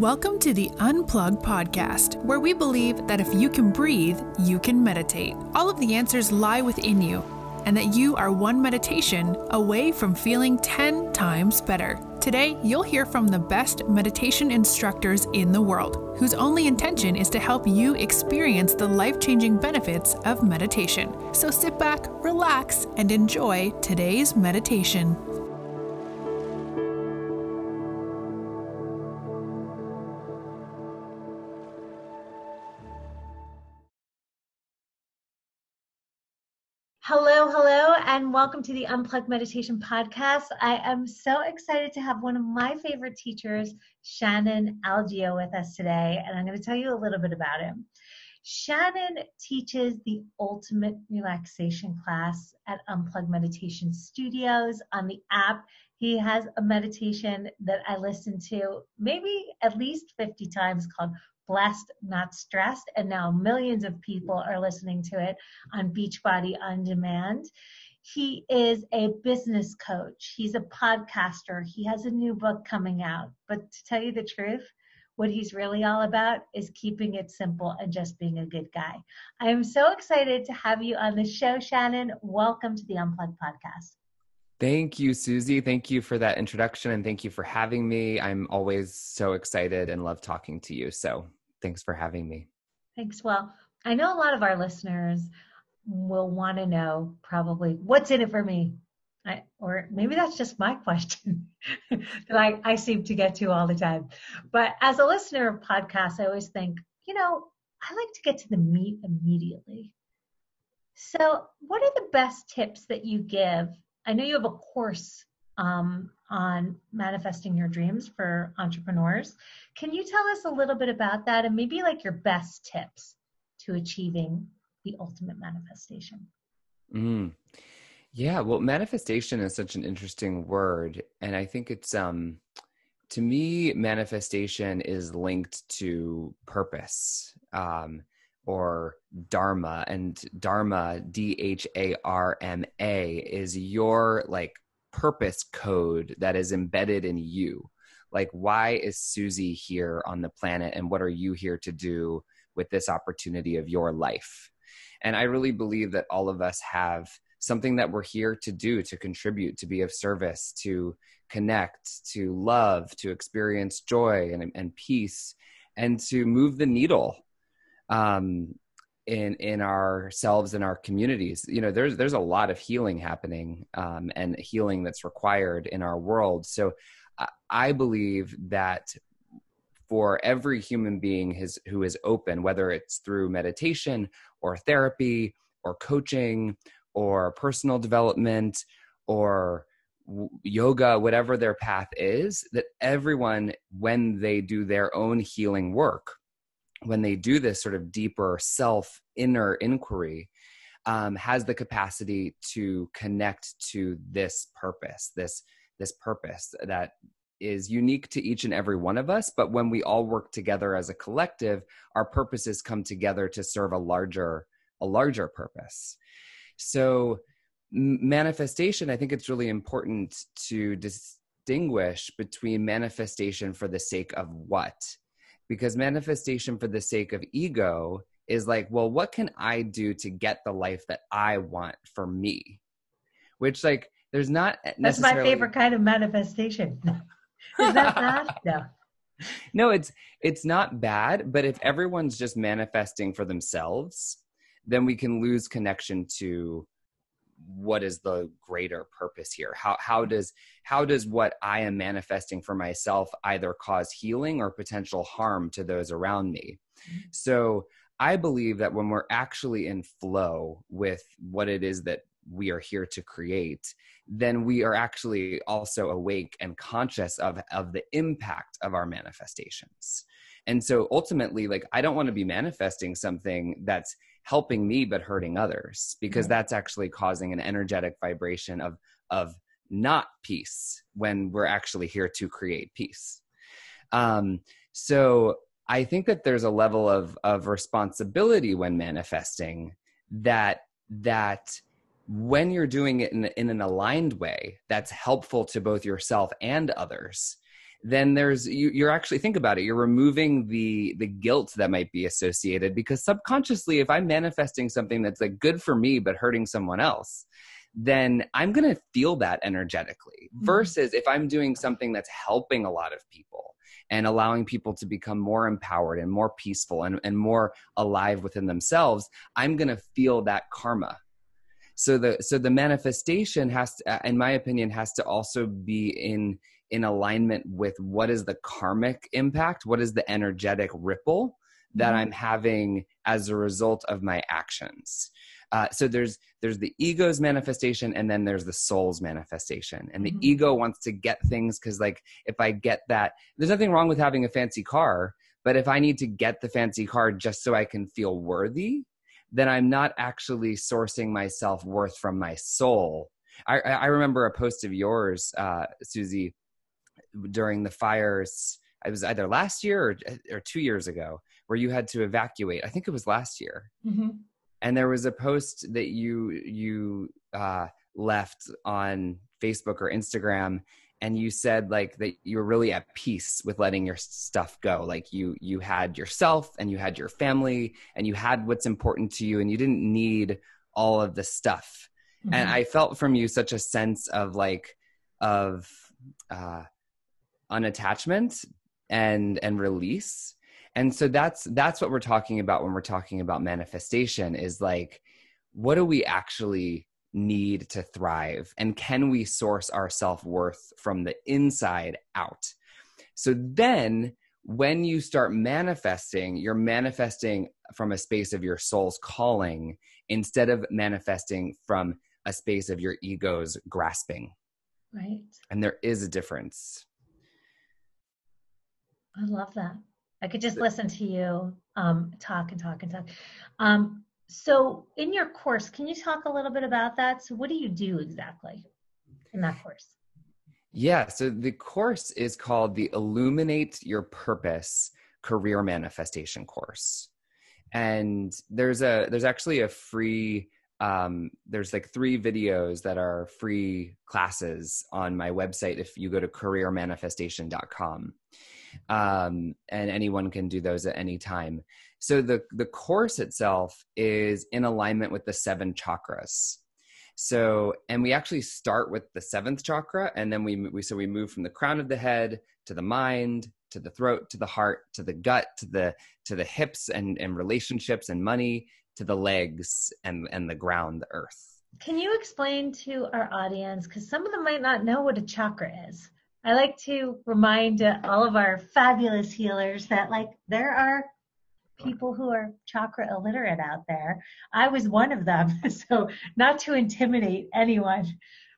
Welcome to the Unplugged podcast, where we believe that if you can breathe, you can meditate. All of the answers lie within you, and that you are one meditation away from feeling 10 times better. Today, you'll hear from the best meditation instructors in the world, whose only intention is to help you experience the life changing benefits of meditation. So sit back, relax, and enjoy today's meditation. And welcome to the Unplugged Meditation Podcast. I am so excited to have one of my favorite teachers, Shannon Algeo, with us today, and I'm going to tell you a little bit about him. Shannon teaches the ultimate relaxation class at Unplugged Meditation Studios on the app. He has a meditation that I listen to maybe at least 50 times called Blessed, Not Stressed. And now millions of people are listening to it on Beachbody On Demand. He is a business coach. He's a podcaster. He has a new book coming out. But to tell you the truth, what he's really all about is keeping it simple and just being a good guy. I am so excited to have you on the show, Shannon. Welcome to the Unplugged podcast. Thank you, Susie. Thank you for that introduction and thank you for having me. I'm always so excited and love talking to you. So Thanks for having me. Thanks. Well, I know a lot of our listeners will want to know probably what's in it for me. I, or maybe that's just my question that I, I seem to get to all the time. But as a listener of podcasts, I always think, you know, I like to get to the meat immediately. So, what are the best tips that you give? I know you have a course um, on manifesting your dreams for entrepreneurs. Can you tell us a little bit about that and maybe like your best tips to achieving the ultimate manifestation? Mm. Yeah, well, manifestation is such an interesting word. And I think it's, um, to me, manifestation is linked to purpose um, or dharma. And dharma, D H A R M A, is your like purpose code that is embedded in you. Like, why is Susie here on the planet and what are you here to do with this opportunity of your life? And I really believe that all of us have something that we're here to do, to contribute, to be of service, to connect, to love, to experience joy and, and peace, and to move the needle. Um, in in ourselves and our communities you know there's there's a lot of healing happening um, and healing that's required in our world so I, believe that for every human being his, who is open whether it's through meditation or therapy or coaching or personal development or yoga whatever their path is that everyone when they do their own healing work when they do this sort of deeper self inner inquiry um, has the capacity to connect to this purpose this this purpose that is unique to each and every one of us but when we all work together as a collective our purposes come together to serve a larger a larger purpose so manifestation i think it's really important to distinguish between manifestation for the sake of what because manifestation for the sake of ego is like, well, what can I do to get the life that I want for me? Which, like, there's not. That's my favorite kind of manifestation. is that bad? No. No, it's it's not bad, but if everyone's just manifesting for themselves, then we can lose connection to what is the greater purpose here how how does how does what i am manifesting for myself either cause healing or potential harm to those around me mm-hmm. so i believe that when we're actually in flow with what it is that we are here to create then we are actually also awake and conscious of of the impact of our manifestations and so ultimately like i don't want to be manifesting something that's helping me but hurting others because mm-hmm. that's actually causing an energetic vibration of of not peace when we're actually here to create peace um, so i think that there's a level of of responsibility when manifesting that that when you're doing it in, in an aligned way that's helpful to both yourself and others then there's you, you're actually think about it you're removing the the guilt that might be associated because subconsciously if i'm manifesting something that's like good for me but hurting someone else then i'm going to feel that energetically mm-hmm. versus if i'm doing something that's helping a lot of people and allowing people to become more empowered and more peaceful and, and more alive within themselves i'm going to feel that karma so the so the manifestation has to in my opinion has to also be in in alignment with what is the karmic impact what is the energetic ripple that mm-hmm. i'm having as a result of my actions uh, so there's there's the ego's manifestation and then there's the soul's manifestation and the mm-hmm. ego wants to get things because like if i get that there's nothing wrong with having a fancy car but if i need to get the fancy car just so i can feel worthy then I'm not actually sourcing my self worth from my soul. I, I remember a post of yours, uh, Susie, during the fires. It was either last year or, or two years ago where you had to evacuate. I think it was last year. Mm-hmm. And there was a post that you you uh, left on Facebook or Instagram and you said like that you were really at peace with letting your stuff go. Like you you had yourself and you had your family and you had what's important to you and you didn't need all of the stuff. Mm-hmm. and i felt from you such a sense of like of uh unattachment and and release. And so that's that's what we're talking about when we're talking about manifestation is like what do we actually need to thrive? And can we source our self worth from the inside out? So then, when you start manifesting, you're manifesting from a space of your soul's calling instead of manifesting from a space of your ego's grasping. Right. And there is a difference. I love that. I could just listen to you um, talk and talk and talk. Um, so in your course, can you talk a little bit about that? So what do you do exactly in that course? Yeah, so the course is called the Illuminate Your Purpose Career Manifestation course. And there's a there's actually a free um, there's like three videos that are free classes on my website if you go to careermanifestation.com um, and anyone can do those at any time so the the course itself is in alignment with the seven chakras. So, and we actually start with the seventh chakra, and then we, we so we move from the crown of the head to the mind, to the throat, to the heart, to the gut, to the to the hips and and relationships and money, to the legs and and the ground, the earth. Can you explain to our audience, because some of them might not know what a chakra is? I like to remind all of our fabulous healers that like there are people who are chakra illiterate out there. I was one of them. So, not to intimidate anyone,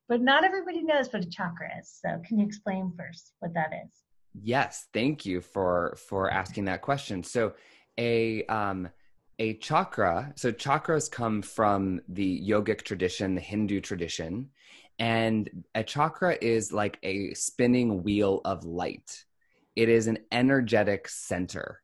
but not everybody knows what a chakra is. So, can you explain first what that is? Yes, thank you for for asking that question. So, a um a chakra, so chakras come from the yogic tradition, the Hindu tradition, and a chakra is like a spinning wheel of light. It is an energetic center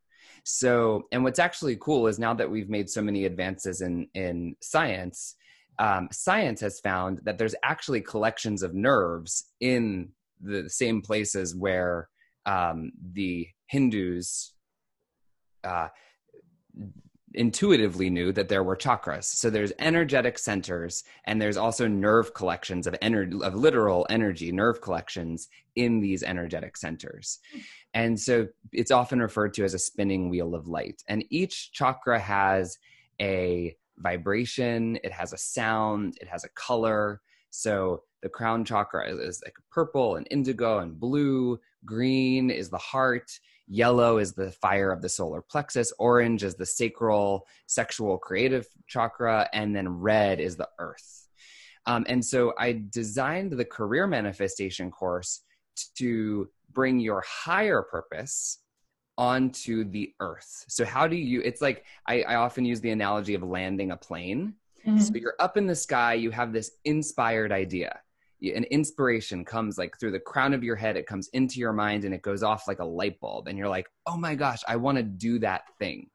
so, and what's actually cool is now that we've made so many advances in in science, um, science has found that there's actually collections of nerves in the same places where um, the Hindus uh, intuitively knew that there were chakras. So there's energetic centers and there's also nerve collections of energy of literal energy, nerve collections in these energetic centers. And so it's often referred to as a spinning wheel of light. And each chakra has a vibration, it has a sound, it has a color. So the crown chakra is, is like purple and indigo and blue, green is the heart Yellow is the fire of the solar plexus. Orange is the sacral, sexual, creative chakra. And then red is the earth. Um, and so I designed the career manifestation course to bring your higher purpose onto the earth. So, how do you? It's like I, I often use the analogy of landing a plane. Mm-hmm. So, you're up in the sky, you have this inspired idea an inspiration comes like through the crown of your head it comes into your mind and it goes off like a light bulb and you're like oh my gosh i want to do that thing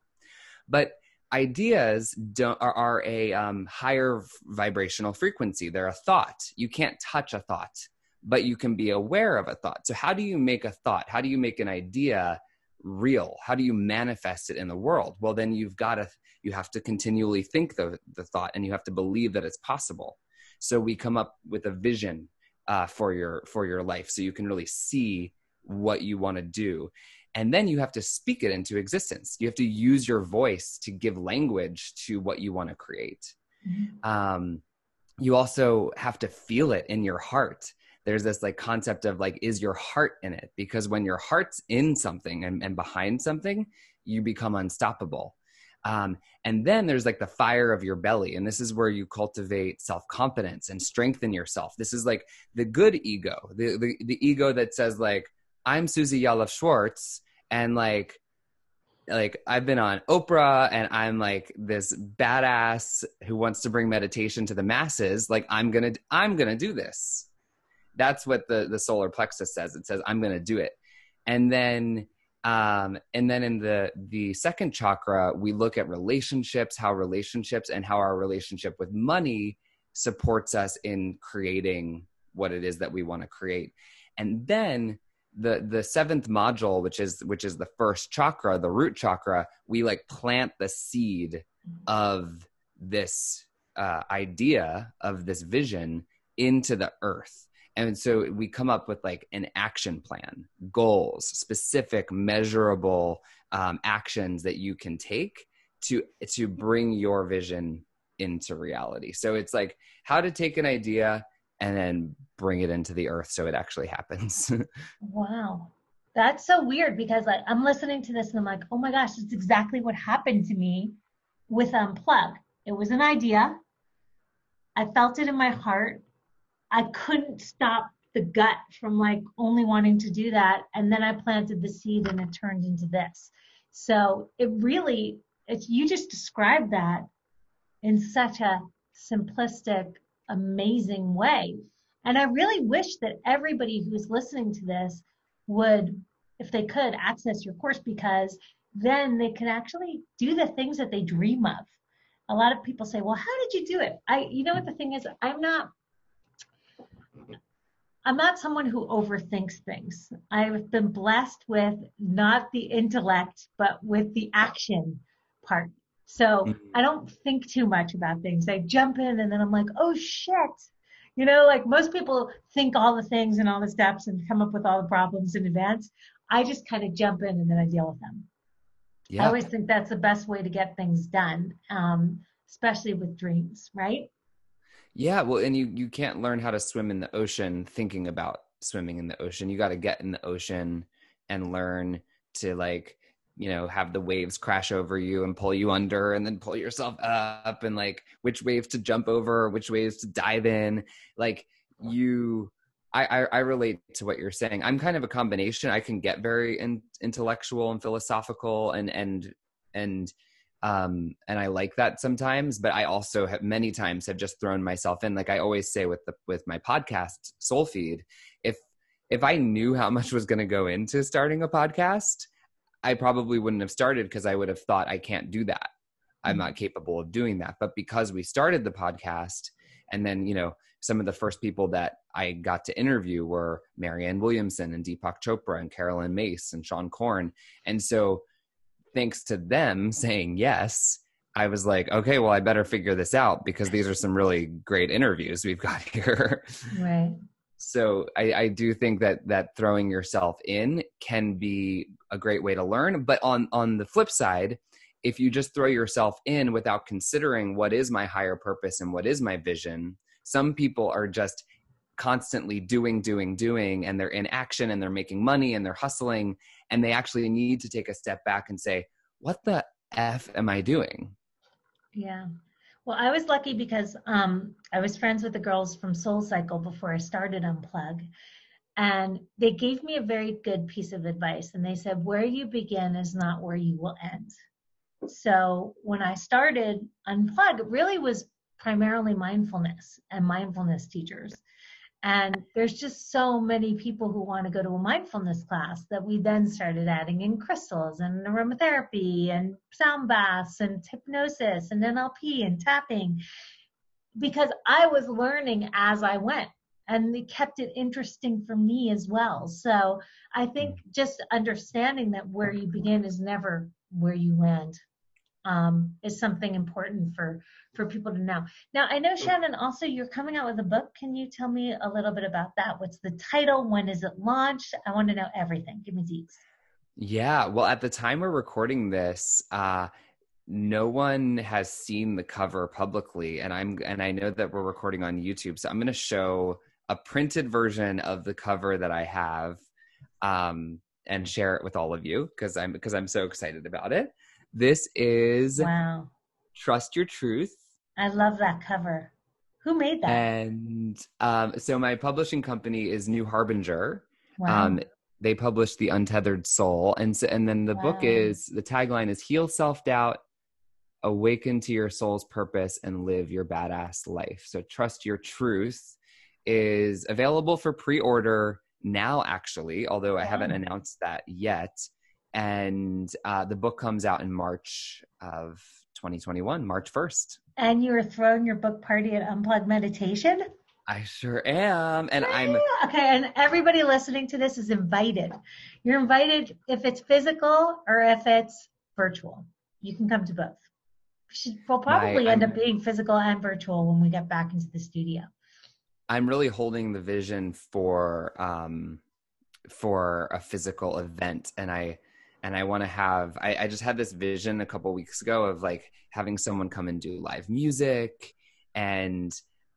but ideas don't are, are a um, higher vibrational frequency they're a thought you can't touch a thought but you can be aware of a thought. So, how do you make a thought? How do you make an idea real? How do you manifest it in the world? Well, then you've got to, you have to continually think the, the thought and you have to believe that it's possible. So, we come up with a vision uh, for your for your life so you can really see what you want to do. And then you have to speak it into existence. You have to use your voice to give language to what you want to create. Mm-hmm. um, you also have to feel it in your heart. There's this like concept of like is your heart in it? Because when your heart's in something and, and behind something you become unstoppable um, and then there's like the fire of your belly and this is where you cultivate self-confidence and strengthen yourself this is like the good ego the, the, the ego that says like i'm susie yalof schwartz and like like I've been on Oprah and I'm like this badass who wants to bring meditation to the masses. Like I'm going to, I'm going to do this. That's what the, the solar plexus says. It says, I'm going to do it. And then, um, and then in the, the second chakra, we look at relationships, how relationships and how our relationship with money supports us in creating what it is that we want to create. And then the the seventh module which is which is the first chakra the root chakra we like plant the seed of this uh, idea of this vision into the earth and so we come up with like an action plan goals specific measurable um, actions that you can take to to bring your vision into reality so it's like how to take an idea and then bring it into the earth so it actually happens. wow. That's so weird because like I'm listening to this and I'm like, oh my gosh, it's exactly what happened to me with Unplug. It was an idea. I felt it in my heart. I couldn't stop the gut from like only wanting to do that. And then I planted the seed and it turned into this. So it really, it's you just described that in such a simplistic amazing way. And I really wish that everybody who's listening to this would, if they could, access your course because then they can actually do the things that they dream of. A lot of people say, "Well, how did you do it?" I, you know what the thing is, I'm not. I'm not someone who overthinks things. I've been blessed with not the intellect, but with the action part. So mm-hmm. I don't think too much about things. I jump in and then I'm like, oh shit. You know, like most people think all the things and all the steps and come up with all the problems in advance. I just kind of jump in and then I deal with them. Yeah. I always think that's the best way to get things done, um, especially with dreams, right? Yeah, well, and you you can't learn how to swim in the ocean thinking about swimming in the ocean. You got to get in the ocean and learn to like you know have the waves crash over you and pull you under and then pull yourself up and like which waves to jump over which waves to dive in. Like you I, I, relate to what you're saying. I'm kind of a combination. I can get very in, intellectual and philosophical and and and um and i like that sometimes but i also have many times have just thrown myself in like i always say with the with my podcast soul feed if if i knew how much was going to go into starting a podcast I probably wouldn't have started because I would have thought I can't do that. I'm not mm-hmm. capable of doing that. But because we started the podcast, and then, you know, some of the first people that I got to interview were Marianne Williamson and Deepak Chopra and Caroline Myss and Seane Corn. And so, thanks to them saying yes, I was like, okay, well, I better figure this out because these are some really great interviews we've got here. Right. So I, I, do think that that throwing yourself in can be a great way to learn. But on on the flip side if you just throw yourself in without considering what is my higher purpose and what is my vision some people are just constantly doing doing doing and they're in action and they're making money and they're hustling and they actually need to take a step back and say what the f am i doing yeah well, I was lucky because um, I was friends with the girls from Soul Cycle before I started Unplug. And they gave me a very good piece of advice. And they said, where you begin is not where you will end. So when I started Unplug, it really was primarily mindfulness and mindfulness teachers. And there's just so many people who want to go to a mindfulness class that we then started adding in crystals and aromatherapy and sound baths and hypnosis and NLP and tapping because I was learning as I went. and they kept it interesting for me as well. So I think Mm. just understanding that where you begin is never where you land um, is something important for for people to know. Now I know Shannon. Also, you're coming out with a book. Can you tell me a little bit about that? What's the title? When is it launched? I want to know everything. Give me deets. Yeah. Well, at the time we're recording this, uh, no one has seen the cover publicly, and I'm and I know that we're recording on YouTube, so I'm going to show a printed version of the cover that I have, um, and share it with all of you because I'm because I'm so excited about it. This is Wow, Trust Your Truth. I love that cover. Who made that? And um, so my publishing company is New Harbinger. wow. Um, they published The Untethered Soul. And so, and then the book is the tagline is Heal Self Doubt, Awaken to Your Soul's Purpose, and Live Your Badass Life. So Trust Your Truth is available for pre order now, actually, although I haven't Wow. announced that yet. And uh, the book comes out in March of 2021, March 1st. and you were throwing your book party at Unplugged Meditation? I sure am. And I'm okay, and everybody listening to this is invited. You're invited if it's physical or if it's virtual. You can come to both. We should, we'll probably end up being physical and virtual when we get back into the studio. I'm really holding the vision for um for a physical event and I and I want to have I, I just had this vision a couple weeks ago of like having someone come and do live music and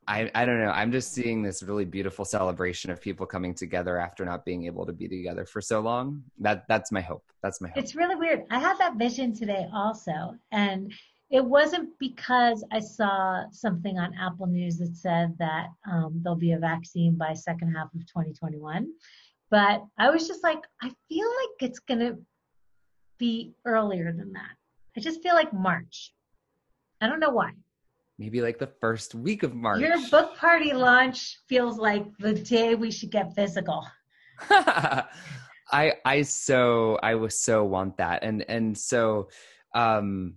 I, I don't know. I'm just seeing this really beautiful celebration of people coming together after not being able to be together for so long. That that's my hope. That's my hope. It's really weird. I had that vision today also. And it wasn't because I saw something on Apple News that said that um, there'll be a vaccine by second half of 2021. But I was just like, I feel like it's to be earlier than that. I just feel like March. I don't know why. Maybe like the first week of March. Your book party launch feels like the day we should get physical. I I so I was so want that and and so um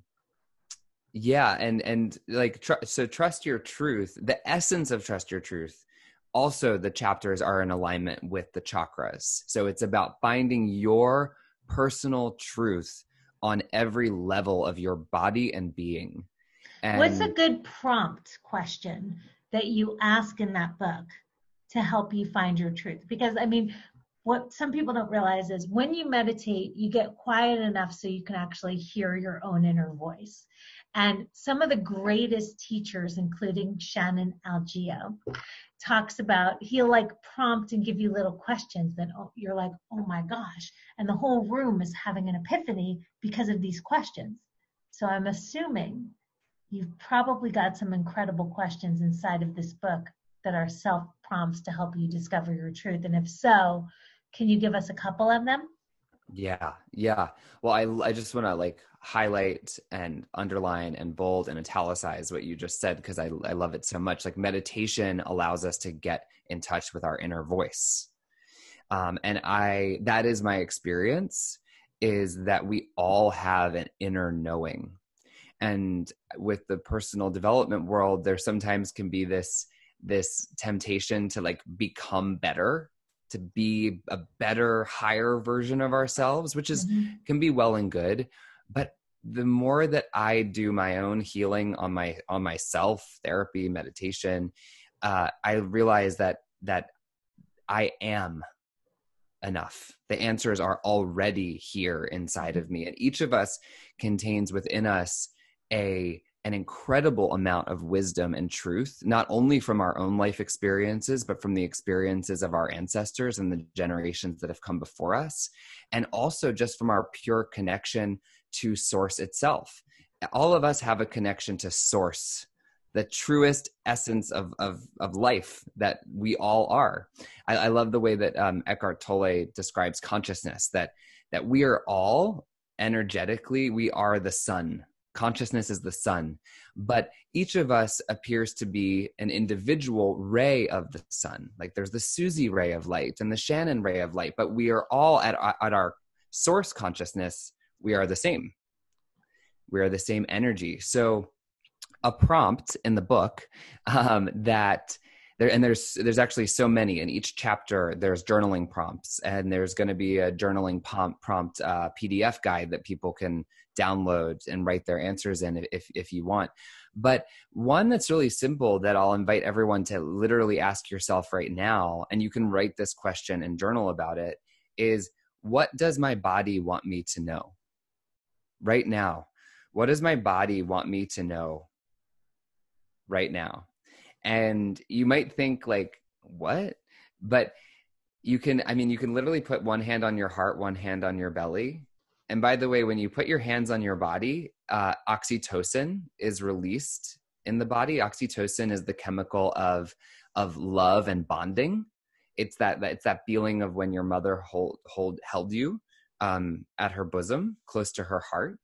yeah and and like tr- so trust your truth the essence of trust your truth also the chapters are in alignment with the chakras so it's about finding your personal truth on every level of your body and being and What's a good prompt question that you ask in that book to help you find your truth? Because I mean, what some people don't realize is when you meditate, you get quiet enough so you can actually hear your own inner voice. And some of the greatest teachers, including Shannon Algeo, talks about he'll like prompt and give you little questions that oh, you're like, oh my gosh. And the whole room is having an epiphany because of these questions. So I'm assuming you've probably got some incredible questions inside of this book that are self prompts to help you discover your truth. And if so, can you give us a couple of them? Yeah, yeah. Well, I I just want to like highlight and underline and bold and italicize what you just said because I I love it so much. Like meditation allows us to get in touch with our inner voice, um, and I that is my experience is that we all have an inner knowing, and with the personal development world, there sometimes can be this this temptation to like become better to be a better higher version of ourselves which is Mhm. can be well and good. But the more that i do my own healing on my on myself therapy meditation uh, i realize that that i am enough. The answers are already here inside of me. And each of us contains within us a an incredible amount of wisdom and truth not only from our own life experiences but from the experiences of our ancestors and the generations that have come before us and also just from our pure connection to source itself all of us have a connection to source the truest essence of, of, of life that we all are. I, I love the way that um, Eckhart Tolle describes consciousness that that we are all energetically we are the sun. Consciousness is the sun, but each of us appears to be an individual ray of the sun. Like there's the Susie ray of light and the Shannon ray of light, but we are all at at our source consciousness. We are the same. We are the same energy. So a prompt in the book um, that there and there's there's actually so many in each chapter there's journaling prompts and there's going to be a journaling prompt prompt uh, pdf guide that people can download and write their answers in if if you want. But one that's really simple that I'll invite everyone to literally ask yourself right now and you can write this question and journal about it is what does my body want me to know? Right now. What does my body want me to know right now? And you might think like what? But you can i mean you can literally put one hand on your heart one hand on your belly and by the way when you put your hands on your body uh, oxytocin is released in the body. Oxytocin is the chemical of of love and bonding. It's that, it's that feeling of when your mother hold hold held you um, at her bosom close to her heart.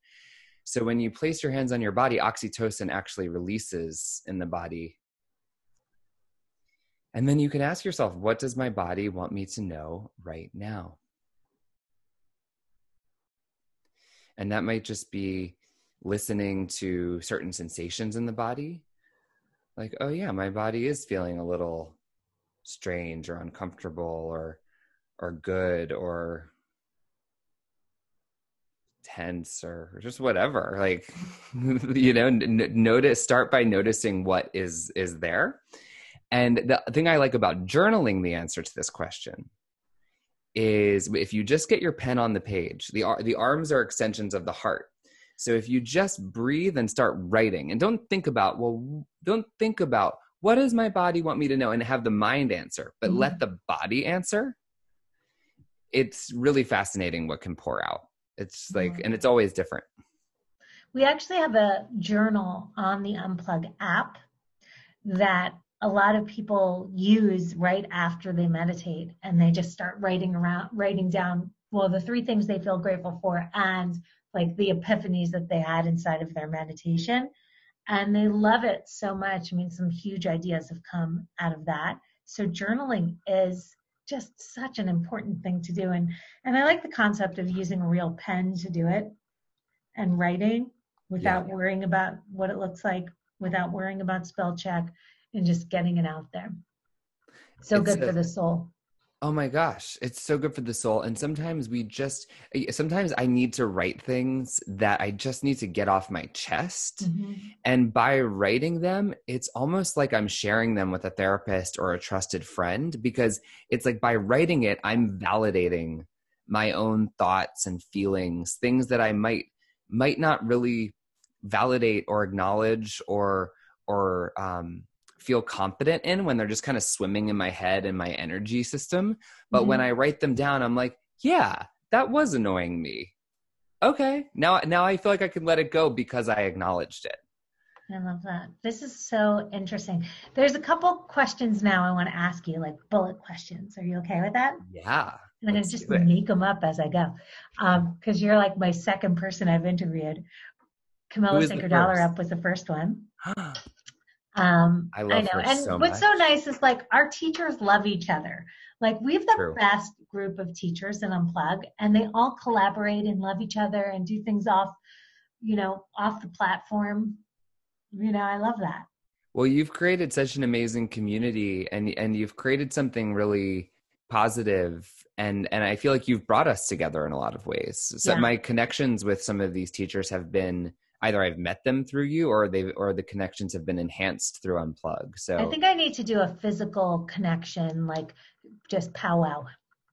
So when you place your hands on your body oxytocin actually releases in the body. And then you can ask yourself, what does my body want me to know right now? And that might just be listening to certain sensations in the body. Like, oh, yeah, my body is feeling a little strange or uncomfortable or or good or tense or just whatever like you know n- notice start by noticing what is is there and the thing I like about journaling the answer to this question is if you just get your pen on the page, the, the arms are extensions of the heart. So if you just breathe and start writing and don't think about, well, don't think about what does my body want me to know and have the mind answer, but mm-hmm. let the body answer. It's really fascinating what can pour out. It's like, mm-hmm. and it's always different. We actually have a journal on the Unplug app that a lot of people use right after they meditate and they just start writing around writing down well the three things they feel grateful for and like the epiphanies that they had inside of their meditation. And they love it so much. I mean some huge ideas have come out of that. So journaling is just such an important thing to do. And and i like the concept of using a real pen to do it and writing without yeah. worrying about what it looks like without worrying about spell check and just getting it out there. So it's good a, for the soul. Oh my gosh, it's so good for the soul. And sometimes we just, eh, sometimes I need to write things that I just need to get off my chest. Mm-hmm. And by writing them, it's almost like I'm sharing them with a therapist or a trusted friend because it's like by writing it, I'm validating my own thoughts and feelings, things that I might might not really validate or acknowledge or or um, feel confident in when they're just kind of swimming in my head and my energy system. But mm-hmm. when I write them down, I'm like, yeah, that was annoying me. Okay, now now I feel like I can let it go because I acknowledged it. I love that. This is so interesting. There's a couple questions now I want to ask you, like bullet questions. Are you okay with that? Yeah. I'm going to just make them up as I go. Because um, you're like my second person I've interviewed. Camilla Sacre-Dallerup was the first one. Um, I, I know. and so what's so nice is like our teachers love each other. Like we have the True. best group of teachers in Unplug and they all collaborate and love each other and do things off, you know, off the platform. You know, I love that. Well, you've created such an amazing community and and you've created something really positive and and I feel like you've brought us together in a lot of ways. So yeah. my connections with some of these teachers have been either I've met them through you or they or the connections have been enhanced through Unplug. So I think I need to do a physical connection, like just powwow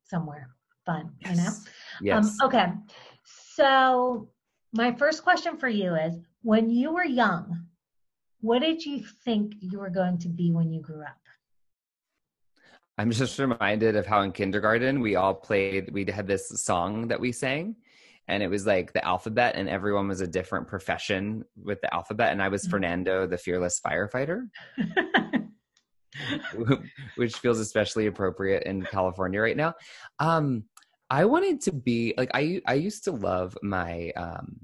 somewhere fun, yes. you know? Yes. Um, okay. So my first question for you is when you were young, what did you think you were going to be when you grew up? I'm just reminded of how in kindergarten we all played, we had this song that we sang and it was like the alphabet and everyone was a different profession with the alphabet and i was mm-hmm. fernando the fearless firefighter which feels especially appropriate in california right now um i wanted to be like i i used to love my um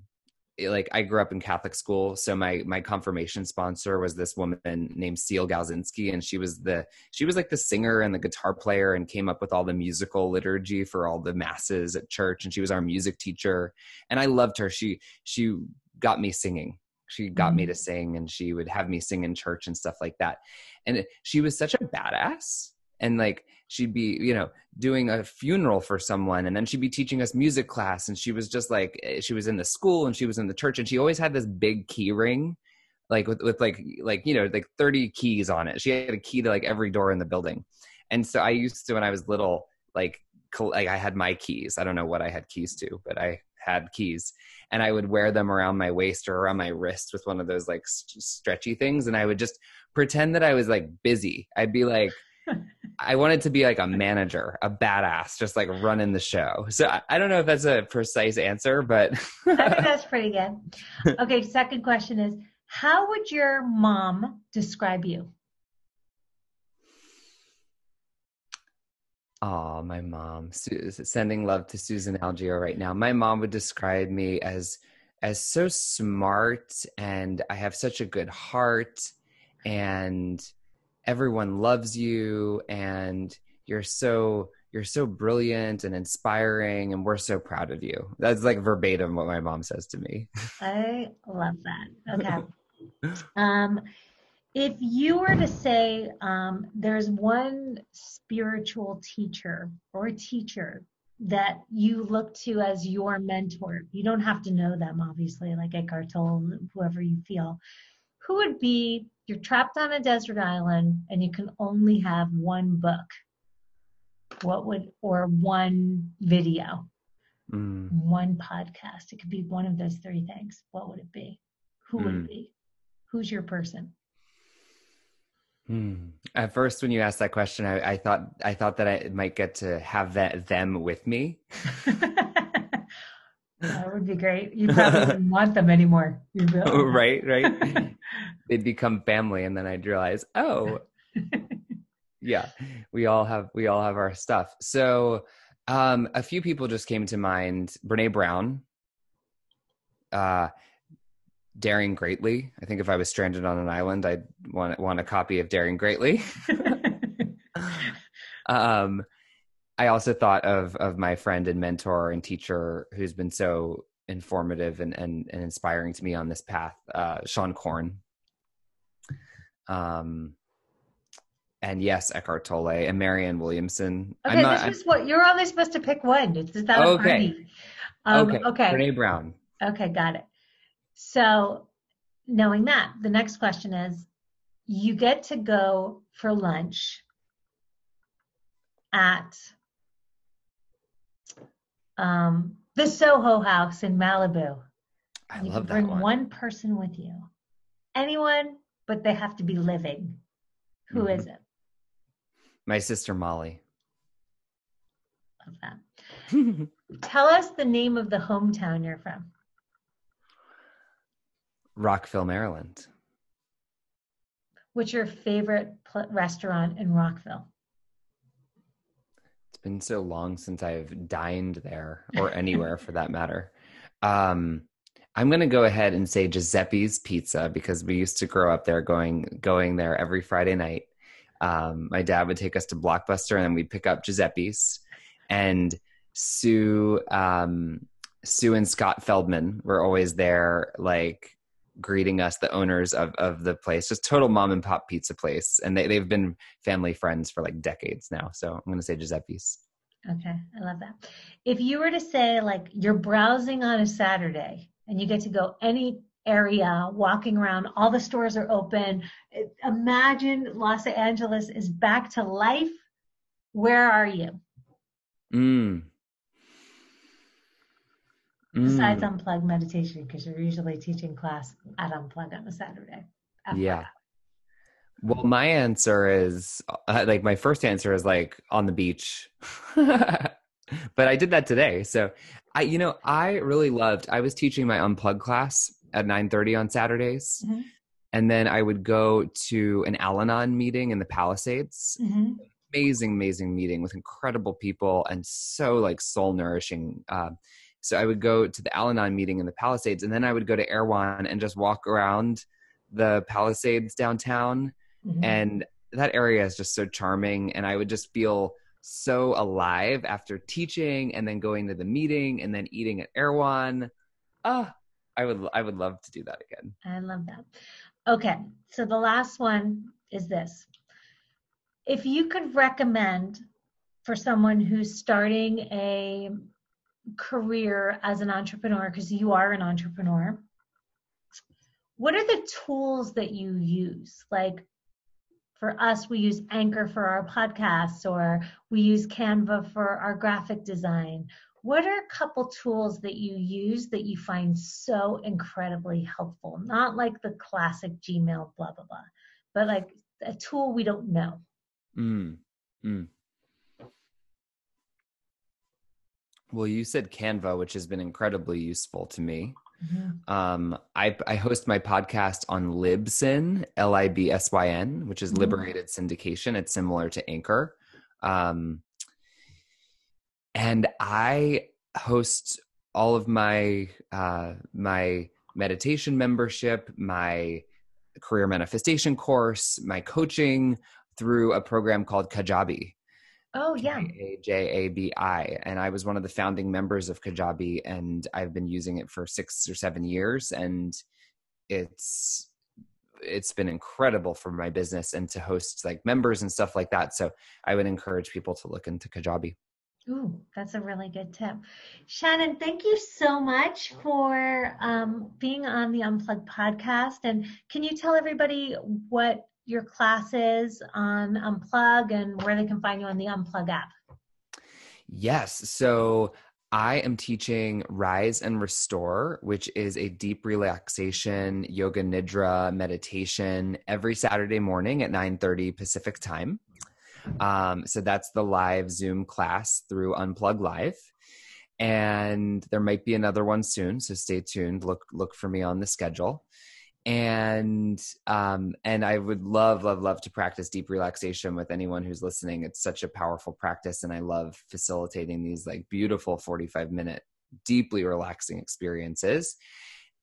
like I grew up in Catholic school, so my my confirmation sponsor was this woman named Seal Galzinski, and she was the she was like the singer and the guitar player, and came up with all the musical liturgy for all the masses at church, and she was our music teacher, and I loved her. She she got me singing She got me to Mm. sing and she would have me sing in church and stuff like that. And she was such a badass. And like she'd be, you know, doing a funeral for someone and then she'd be teaching us music class and she was just like eh, she was in the school and she was in the church and she always had this big key ring like with, with like like you know like 30 keys on it. She had a key to like every door in the building. And so i used to when i was little like like i had my keys. I don't know what i had keys to but i had keys. And i would wear them around my waist or around my wrist with one of those like st- stretchy things and i would just pretend that i was like busy. I'd be like I wanted to be like a manager, a badass, just like running the show. So I, I don't know if that's a precise answer, but I think that's pretty good. Okay, second question is how would your mom describe you? oh, my mom, Su- sending love to Susan Algeo right now. My mom would describe me as as so smart, and I have such a good heart, and everyone loves you, and you're so you're so brilliant and inspiring, and we're so proud of you. That's like verbatim what my mom says to me. I love that. Okay. um, if you were to say um, there's one spiritual teacher or teacher that you look to as your mentor, you don't have to know them, obviously, like Eckhart Tolle, whoever you feel. Who would be? You're trapped on a desert island, and you can only have one book. What would or one video? Mm. one podcast. It could be one of those three things. What would it be? Who would Hmm. it be? Who's your person? Hmm. At first, when you asked that question, I, I thought I thought that I might get to have that them with me. that would be great. You probably wouldn't want them anymore. You'd be like, right, right. They'd become family, and then I'd realize, oh, yeah, we all have we all have our stuff. So, um, a few people just came to mind: Brene Brown, uh, Daring Greatly. I think if I was stranded on an island, I'd want want a copy of Daring Greatly. um, I also thought of of my friend and mentor and teacher who's been so informative and and, and inspiring to me on this path, uh, Seane Corn. Um, and yes, Eckhart Tolle and Marianne Williamson. okay, this is what you're only supposed to pick one. It's just not Okay. party. Um, okay. okay. Brene Brown. Okay, got it. So, knowing that, the next question is you get to go for lunch at um, the Soho House in Malibu. I you love can bring that one. one person with you. Anyone, but they have to be living. Who Mhm. is it? My sister Molly. Love that. Tell us the name of the hometown you're from. Rockville, Maryland. What's your favorite pl- restaurant in Rockville? It's been so long since I've dined there or anywhere for that matter. Um, I'm going to go ahead and say Giuseppe's Pizza because we used to grow up there going going there every Friday night. Um, my dad would take us to Blockbuster and then we'd pick up Giuseppe's and Sue um, Sue and Scott Feldman were always there like greeting us the owners of of the place just total mom and pop pizza place and they, they've been family friends for like decades now so i'm going to say giuseppe's Okay, I love that. If you were to say, like, you're browsing on a Saturday and you get to go any area, walking around, all the stores are open. Imagine Los Angeles is back to life. Where are you? mm. Besides Mm. Unplug Meditation, because you're usually teaching class at Unplug on a Saturday. Yeah. Well, my answer is uh, like my first answer is like on the beach. but I did that today. So I you know, I really loved I was teaching my unplug class at 9:30 on Saturdays. Mhm. And then I would go to an Al-Anon meeting in the Palisades. hmm Amazing, amazing meeting with incredible people and so like soul nourishing. Uh, so I would go to the Al-Anon meeting in the Palisades, and then I would go to Erewhon and just walk around the Palisades downtown hmm and that area is just so charming and i would just feel so alive after teaching and then going to the meeting and then eating at erewhon ah I would I would love to do that again. I love that. Okay, so the last one is this. If you could recommend for someone who's starting a career as an entrepreneur, because you are an entrepreneur, what are the tools that you use? Like for us, we use Anchor for our podcasts, or we use Canva for our graphic design. What are a couple tools that you use that you find so incredibly helpful? Not like the classic Gmail, blah, blah, blah, but like a tool we don't know. Mm, mm. Well, you said Canva, which has been incredibly useful to me. Mm-hmm. Um, I, I, host my podcast on Libsyn, L I B S Y N, which is mm-hmm. Liberated Syndication. It's similar to Anchor. Um, and I host all of my uh, my meditation membership, my career manifestation course, my coaching through a program called Kajabi. Oh yeah. J A B I. And I was one of the founding members of Kajabi and I've been using it for six or seven years and it's it's been incredible for my business and to host like members and stuff like that. So I would encourage people to look into Kajabi. Ooh, that's a really good tip. Shannon, thank you so much for um, being on the Unplugged podcast. And can you tell everybody what your classes on Unplug and where they can find you on the Unplug app. Yes. So I am teaching Rise and Restore, which is a deep relaxation yoga nidra meditation every Saturday morning at 9:30 Pacific time. Um, so that's the live Zoom class through Unplug Live. And there might be another one soon, so stay tuned. Look look for me on the schedule and um and i would love love love to practice deep relaxation with anyone who's listening it's such a powerful practice and i love facilitating these like beautiful 45 minute deeply relaxing experiences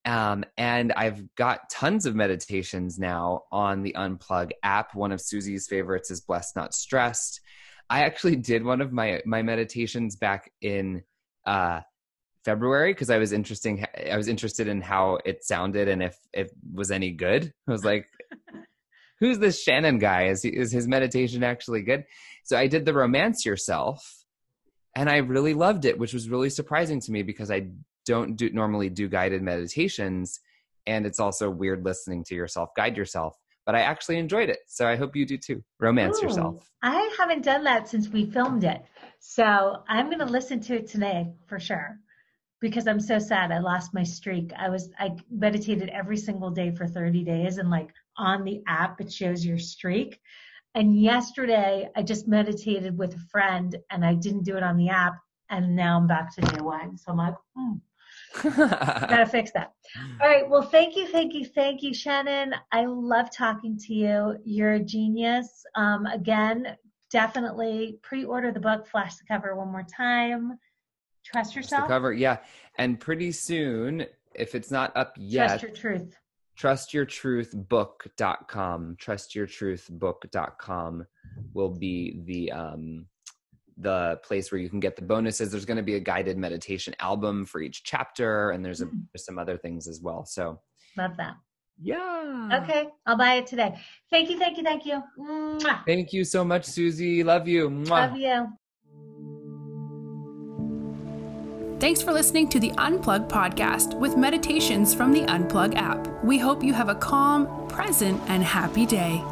um, and I've got tons of meditations now on the Unplug app. One of Susie's favorites is Blessed Not Stressed. I actually did one of my my meditations back in uh, February because I was interesting. I was interested in how it sounded and if it was any good. I was like, "Who's this Shannon guy? Is he, is his meditation actually good?" So I did the romance yourself, and I really loved it, which was really surprising to me because I don't do normally do guided meditations, and it's also weird listening to yourself guide yourself. But I actually enjoyed it, so I hope you do too. Romance Ooh, yourself. I haven't done that since we filmed it, so I'm going to listen to it today for sure because I'm so sad. I lost my streak. I was I meditated every single day for 30 days and like on the app it shows your streak. And yesterday I just meditated with a friend and I didn't do it on the app and now I'm back to day one. So I'm like, hmm. Gotta fix that. All right. Well, thank you, thank you, thank you, Shannon. I love talking to you. You're a genius. Um, again, definitely pre-order the book, flash the cover one more time. Trust yourself. The cover, yeah. And pretty soon, if it's not up yet, trust your truth. Trustyourtruthbook.com. Trustyourtruthbook.com will be the um the place where you can get the bonuses. There's going to be a guided meditation album for each chapter, and there's, a, mm. there's some other things as well. So love that. Yeah. Okay, I'll buy it today. Thank you, thank you, thank you. Mwah. Thank you so much, Susie. Love you. Mwah. Love you. Thanks for listening to the Unplug podcast with meditations from the Unplug app. We hope you have a calm, present, and happy day.